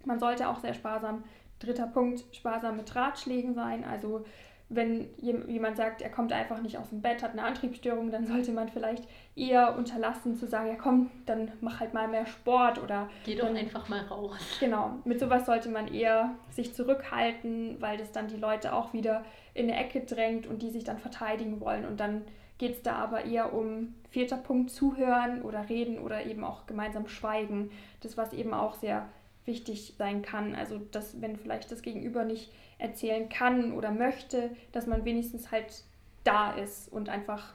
Man sollte auch sehr sparsam, dritter Punkt, sparsam mit Ratschlägen sein, also wenn jemand sagt, er kommt einfach nicht aus dem Bett, hat eine Antriebsstörung, dann sollte man vielleicht eher unterlassen zu sagen, ja komm, dann mach halt mal mehr Sport oder... Geh doch dann, einfach mal raus. Genau, mit sowas sollte man eher sich zurückhalten, weil das dann die Leute auch wieder in eine Ecke drängt und die sich dann verteidigen wollen. Und dann geht es da aber eher um vierter Punkt, zuhören oder reden oder eben auch gemeinsam schweigen. Das, was eben auch sehr wichtig sein kann. Also, dass wenn vielleicht das Gegenüber nicht erzählen kann oder möchte, dass man wenigstens halt da ist und einfach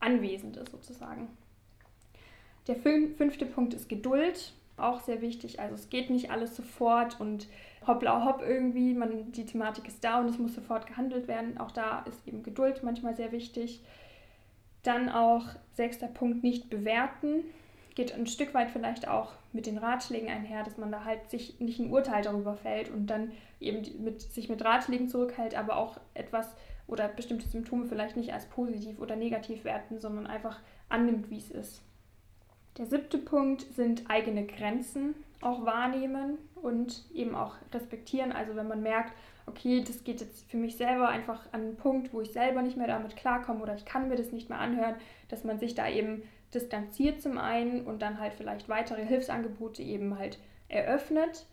anwesend ist sozusagen. Der fünfte Punkt ist Geduld, auch sehr wichtig. Also es geht nicht alles sofort und hoppla hopp irgendwie, man, die Thematik ist da und es muss sofort gehandelt werden. Auch da ist eben Geduld manchmal sehr wichtig. Dann auch sechster Punkt, nicht bewerten geht ein Stück weit vielleicht auch mit den Ratschlägen einher, dass man da halt sich nicht ein Urteil darüber fällt und dann eben mit, sich mit Ratschlägen zurückhält, aber auch etwas oder bestimmte Symptome vielleicht nicht als positiv oder negativ werten, sondern einfach annimmt, wie es ist. Der siebte Punkt sind eigene Grenzen auch wahrnehmen und eben auch respektieren. Also wenn man merkt, okay, das geht jetzt für mich selber einfach an einen Punkt, wo ich selber nicht mehr damit klarkomme oder ich kann mir das nicht mehr anhören, dass man sich da eben distanziert zum einen und dann halt vielleicht weitere Hilfsangebote eben halt eröffnet.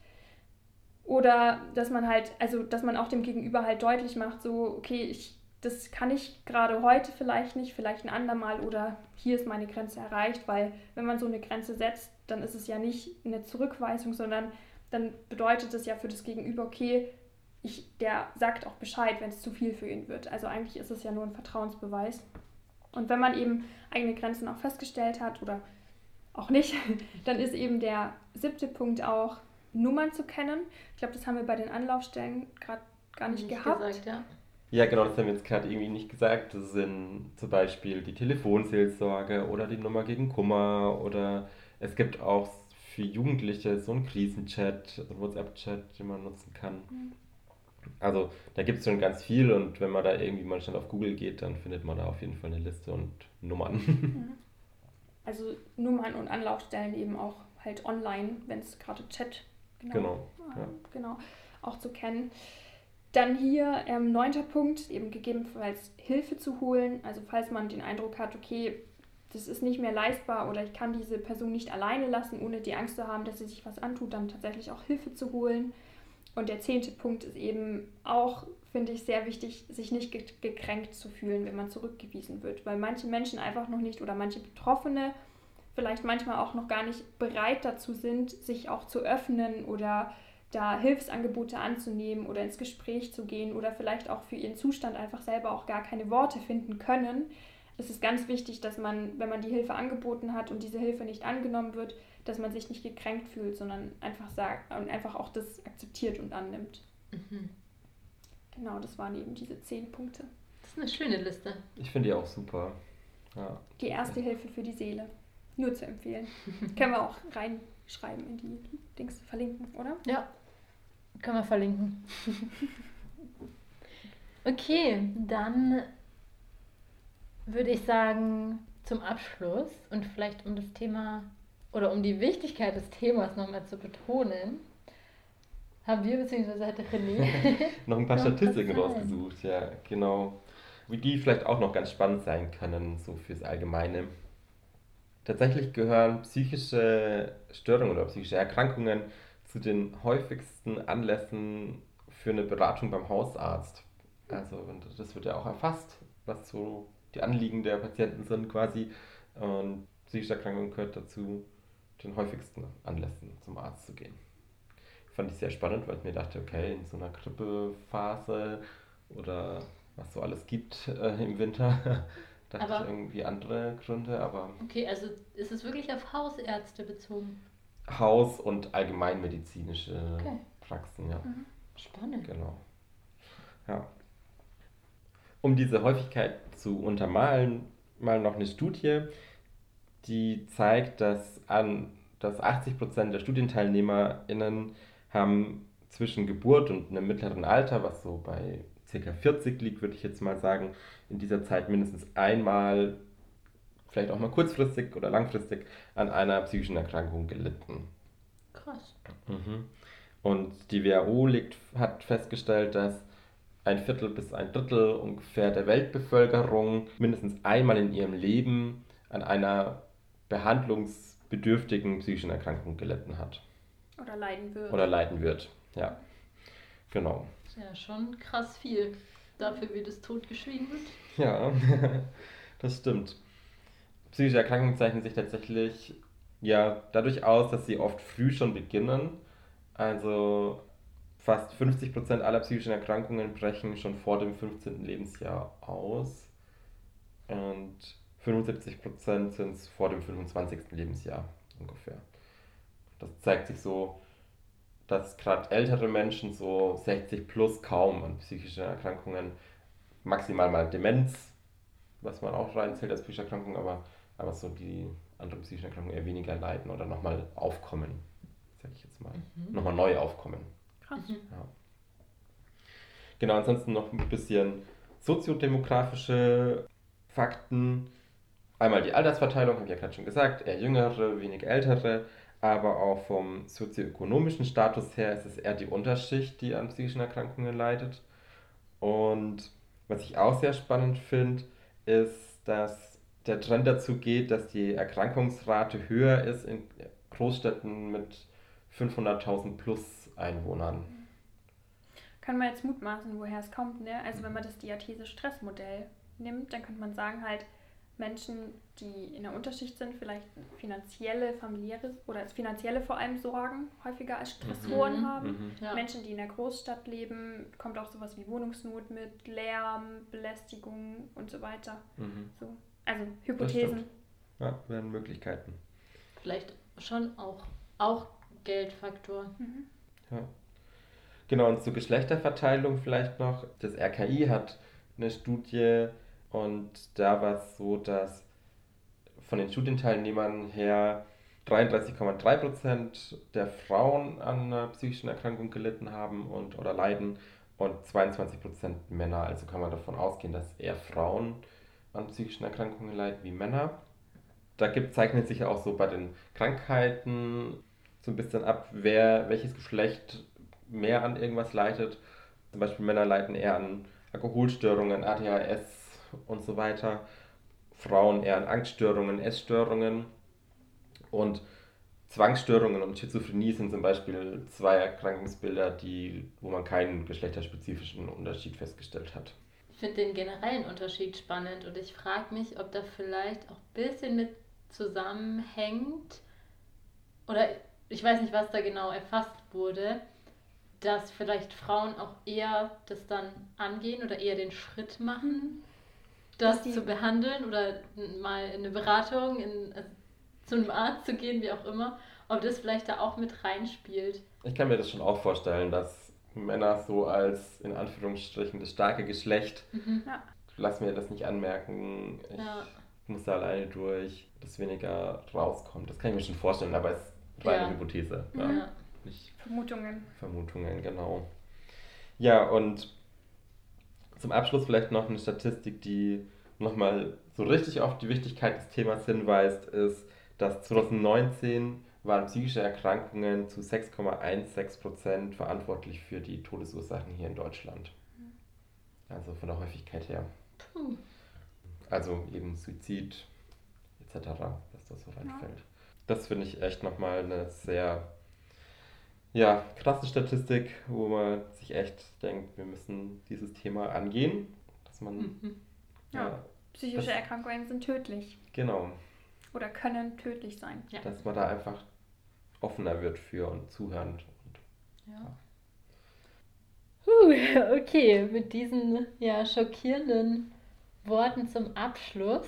Oder dass man halt, also dass man auch dem Gegenüber halt deutlich macht, so, okay, ich, das kann ich gerade heute vielleicht nicht, vielleicht ein andermal oder hier ist meine Grenze erreicht, weil wenn man so eine Grenze setzt, dann ist es ja nicht eine Zurückweisung, sondern dann bedeutet es ja für das Gegenüber, okay, ich, der sagt auch Bescheid, wenn es zu viel für ihn wird. Also eigentlich ist es ja nur ein Vertrauensbeweis. Und wenn man eben eigene Grenzen auch festgestellt hat oder auch nicht, [LAUGHS] dann ist eben der siebte Punkt auch, Nummern zu kennen. Ich glaube, das haben wir bei den Anlaufstellen gerade gar nicht, nicht gehabt. Gesagt, ja. ja, genau, das haben wir jetzt gerade irgendwie nicht gesagt. Das sind zum Beispiel die Telefonseelsorge oder die Nummer gegen Kummer oder es gibt auch für Jugendliche so einen Krisenchat, einen WhatsApp-Chat, den man nutzen kann. Mhm. Also da gibt es schon ganz viel und wenn man da irgendwie mal schnell auf Google geht, dann findet man da auf jeden Fall eine Liste und Nummern. [LAUGHS] Mhm. Also Nummern und Anlaufstellen eben auch halt online, wenn es gerade Chat genau, genau, äh, ja. genau auch zu kennen. Dann hier ähm, neunter Punkt, eben gegebenenfalls Hilfe zu holen. Also falls man den Eindruck hat, okay, das ist nicht mehr leistbar oder ich kann diese Person nicht alleine lassen, ohne die Angst zu haben, dass sie sich was antut, dann tatsächlich auch Hilfe zu holen. Und der zehnte Punkt ist eben auch, finde ich, sehr wichtig, sich nicht gekränkt zu fühlen, wenn man zurückgewiesen wird. Weil manche Menschen einfach noch nicht oder manche Betroffene vielleicht manchmal auch noch gar nicht bereit dazu sind, sich auch zu öffnen oder da Hilfsangebote anzunehmen oder ins Gespräch zu gehen oder vielleicht auch für ihren Zustand einfach selber auch gar keine Worte finden können. es ist ganz wichtig, dass man, wenn man die Hilfe angeboten hat und diese Hilfe nicht angenommen wird, dass man sich nicht gekränkt fühlt, sondern einfach sagt und einfach auch das akzeptiert und annimmt. Mhm. Genau, das waren eben diese zehn Punkte. Das ist eine schöne Liste. Ich finde die auch super. Ja. Die erste Hilfe für die Seele. Nur zu empfehlen. [LAUGHS] Können wir auch reinschreiben in die Dings verlinken, oder? Ja, können wir verlinken. [LAUGHS] okay, dann würde ich sagen, zum Abschluss und vielleicht um das Thema oder um die Wichtigkeit des Themas nochmal zu betonen, haben wir bzw. hatte René [LAUGHS] noch ein paar Statistiken rausgesucht, ja, genau. Wie die vielleicht auch noch ganz spannend sein können, so fürs Allgemeine. Tatsächlich gehören psychische Störungen oder psychische Erkrankungen zu den häufigsten Anlässen für eine Beratung beim Hausarzt. Also das wird ja auch erfasst, was so die Anliegen der Patienten sind quasi. Und psychische Erkrankung gehört dazu, den häufigsten Anlässen zum Arzt zu gehen. Fand ich sehr spannend, weil ich mir dachte, okay, in so einer Grippephase oder was so alles gibt äh, im Winter, [LAUGHS] dachte aber, ich irgendwie andere Gründe, aber... Okay, also ist es wirklich auf Hausärzte bezogen? Haus- und allgemeinmedizinische okay. Praxen, ja. Mhm. Spannend. Genau. Ja. Um diese Häufigkeit zu untermalen, mal noch eine Studie, die zeigt, dass, an, dass 80% der StudienteilnehmerInnen haben zwischen Geburt und einem mittleren Alter, was so bei ca. 40 liegt, würde ich jetzt mal sagen, in dieser Zeit mindestens einmal, vielleicht auch mal kurzfristig oder langfristig, an einer psychischen Erkrankung gelitten. Krass. Mhm. Und die WHO liegt, hat festgestellt, dass ein Viertel bis ein Drittel ungefähr der Weltbevölkerung mindestens einmal in ihrem Leben an einer behandlungsbedürftigen psychischen Erkrankung gelitten hat. Oder leiden wird. Oder leiden wird, ja. Genau. Das ist ja schon krass viel dafür, wie das Tod geschwiegen wird. Ja, [LAUGHS] das stimmt. Psychische Erkrankungen zeichnen sich tatsächlich ja dadurch aus, dass sie oft früh schon beginnen. Also fast 50% aller psychischen Erkrankungen brechen schon vor dem 15. Lebensjahr aus. Und 75% sind es vor dem 25. Lebensjahr ungefähr. Das zeigt sich so, dass gerade ältere Menschen, so 60 plus, kaum an psychischen Erkrankungen, maximal mal Demenz, was man auch reinzählt als psychische Erkrankung, aber, aber so die anderen psychischen Erkrankungen eher weniger leiden oder nochmal aufkommen, sag ich jetzt mal. Mhm. Nochmal neu aufkommen. Krass. Ja. Genau, ansonsten noch ein bisschen soziodemografische Fakten. Einmal die Altersverteilung, habe ich ja gerade schon gesagt, eher jüngere, wenig ältere, aber auch vom sozioökonomischen Status her ist es eher die Unterschicht, die an psychischen Erkrankungen leidet. Und was ich auch sehr spannend finde, ist, dass der Trend dazu geht, dass die Erkrankungsrate höher ist in Großstädten mit 500.000 plus Einwohnern. Kann man jetzt mutmaßen, woher es kommt, ne? Also wenn man das Diathese-Stressmodell nimmt, dann könnte man sagen halt, Menschen, die in der Unterschicht sind, vielleicht finanzielle, familiäre oder finanzielle vor allem Sorgen häufiger als Stressoren mhm. haben. Mhm. Ja. Menschen, die in der Großstadt leben, kommt auch sowas wie Wohnungsnot mit, Lärm, Belästigung und so weiter. Mhm. So. Also Hypothesen. Ja, wären Möglichkeiten. Vielleicht schon auch, auch Geldfaktor. Mhm. Ja. Genau, und zur Geschlechterverteilung vielleicht noch. Das RKI hat eine Studie und da war es so, dass von den Studienteilnehmern her 33,3% der Frauen an einer psychischen Erkrankung gelitten haben und oder leiden und 22% Männer. Also kann man davon ausgehen, dass eher Frauen an psychischen Erkrankungen leiden wie Männer. Da gibt, zeichnet sich auch so bei den Krankheiten so ein bisschen ab, wer welches Geschlecht mehr an irgendwas leidet. Zum Beispiel Männer leiden eher an Alkoholstörungen, ADHS, und so weiter. Frauen eher an Angststörungen, Essstörungen und Zwangsstörungen und Schizophrenie sind zum Beispiel zwei Erkrankungsbilder, die, wo man keinen geschlechterspezifischen Unterschied festgestellt hat. Ich finde den generellen Unterschied spannend und ich frage mich, ob da vielleicht auch ein bisschen mit zusammenhängt oder ich weiß nicht, was da genau erfasst wurde, dass vielleicht Frauen auch eher das dann angehen oder eher den Schritt machen das zu behandeln oder mal in eine Beratung, in, also zu einem Arzt zu gehen, wie auch immer, ob das vielleicht da auch mit reinspielt. Ich kann mir das schon auch vorstellen, dass Männer so als in Anführungsstrichen das starke Geschlecht, mhm. ja. lass mir das nicht anmerken, ich ja. muss da alleine durch, dass weniger rauskommt. Das kann ich mir schon vorstellen, aber es ist reine ja. Hypothese. Ja. Nicht Vermutungen. Vermutungen, genau. Ja, und zum Abschluss vielleicht noch eine Statistik, die nochmal so richtig auf die Wichtigkeit des Themas hinweist, ist, dass 2019 waren psychische Erkrankungen zu 6,16% verantwortlich für die Todesursachen hier in Deutschland. Also von der Häufigkeit her. Also eben Suizid etc., dass das so reinfällt. Ja. Das finde ich echt nochmal eine sehr ja, krasse Statistik, wo man sich echt denkt, wir müssen dieses Thema angehen. Dass man. Mhm. Ja, ja, psychische das, Erkrankungen sind tödlich. Genau. Oder können tödlich sein. Ja. Dass man da einfach offener wird für und zuhören. Und, ja. Puh, [LAUGHS] okay, mit diesen ja, schockierenden Worten zum Abschluss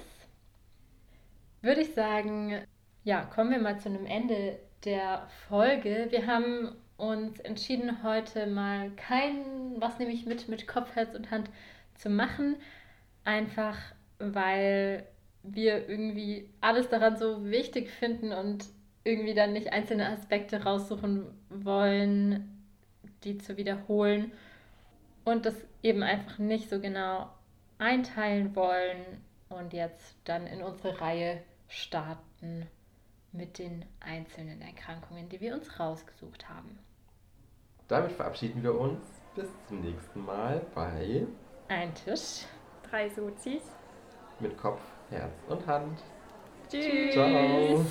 würde ich sagen, ja, kommen wir mal zu einem Ende der Folge. Wir haben uns entschieden, heute mal kein, was nehme ich mit, mit Kopf, Herz und Hand zu machen. Einfach weil wir irgendwie alles daran so wichtig finden und irgendwie dann nicht einzelne Aspekte raussuchen wollen, die zu wiederholen und das eben einfach nicht so genau einteilen wollen und jetzt dann in unsere Reihe starten mit den einzelnen Erkrankungen, die wir uns rausgesucht haben. Damit verabschieden wir uns. Bis zum nächsten Mal bei Ein Tisch. Drei Sozis. Mit Kopf, Herz und Hand. Tschüss. Ciao.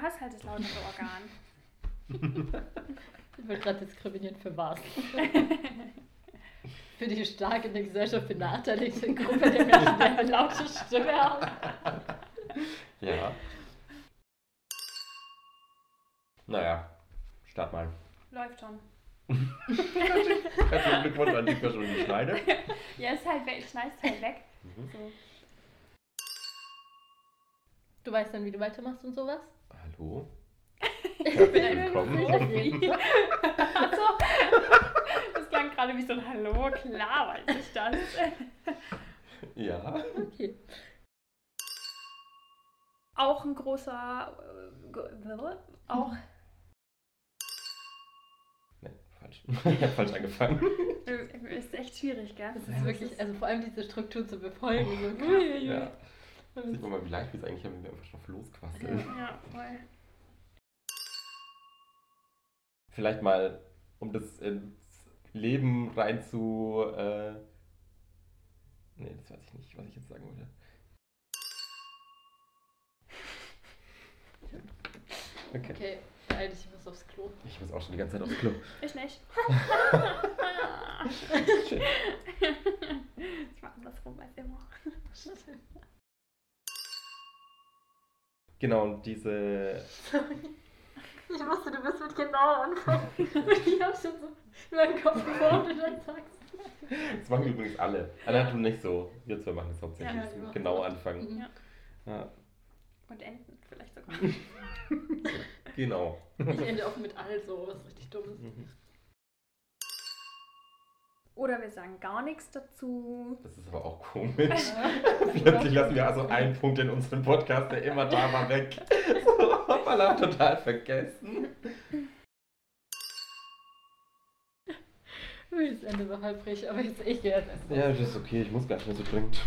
Du hast halt das lautere Organ. ich wird gerade diskriminiert für was? [LAUGHS] für die stark in der Gesellschaft benachteiligte Gruppe der Menschen, die eine laute Stimme haben. Ja. Naja, start mal. Läuft schon. Herzlichen Glückwunsch an die Person, die schneidet. Ja, ist halt weg, schneidest halt weg. Mhm. So. Du weißt dann, wie du weitermachst und sowas? Hallo? ich bin Profi. also, das klang gerade wie so ein Hallo, klar weiß ich das. ja. Okay. Auch ein großer. Äh, auch falsch. [LAUGHS] falsch angefangen. Ist echt schwierig, gell? Das ist ja, wirklich, ist also vor allem diese Struktur zu befolgen. Oh, so ja. Sieht man mal, wie leicht wir es eigentlich haben, wenn wir einfach drauf losquasseln. Ja, voll. Vielleicht mal, um das ins Leben rein zu. Äh... Nee, das weiß ich nicht, was ich jetzt sagen wollte. [LAUGHS] Okay. okay. Beeil ich muss aufs Klo. Ich muss auch schon die ganze Zeit aufs Klo. Ich nicht. [LAUGHS] [LAUGHS] Schön. Ich war andersrum als immer. Genau, und diese. Ich wusste, du bist mit genau anfangen. [LAUGHS] ich hab schon so in meinem Kopf geformt und dann sagst Das machen übrigens alle. Alle tun nicht so. Wir zwei machen es hauptsächlich. Ja, genau anfangen. Ja. Und enden vielleicht sogar. [LAUGHS] [LAUGHS] genau. Ich ende auch mit also, was richtig dummes. Mhm. Oder wir sagen gar nichts dazu. Das ist aber auch komisch. [LAUGHS] Plötzlich lassen wir also einen Punkt in unserem Podcast, der immer da war, weg. [LAUGHS] So, hoppala, total vergessen. Das Ende war halbrig, aber jetzt ich jetzt. Ja, das ist okay, ich muss gar nicht mehr so dringend.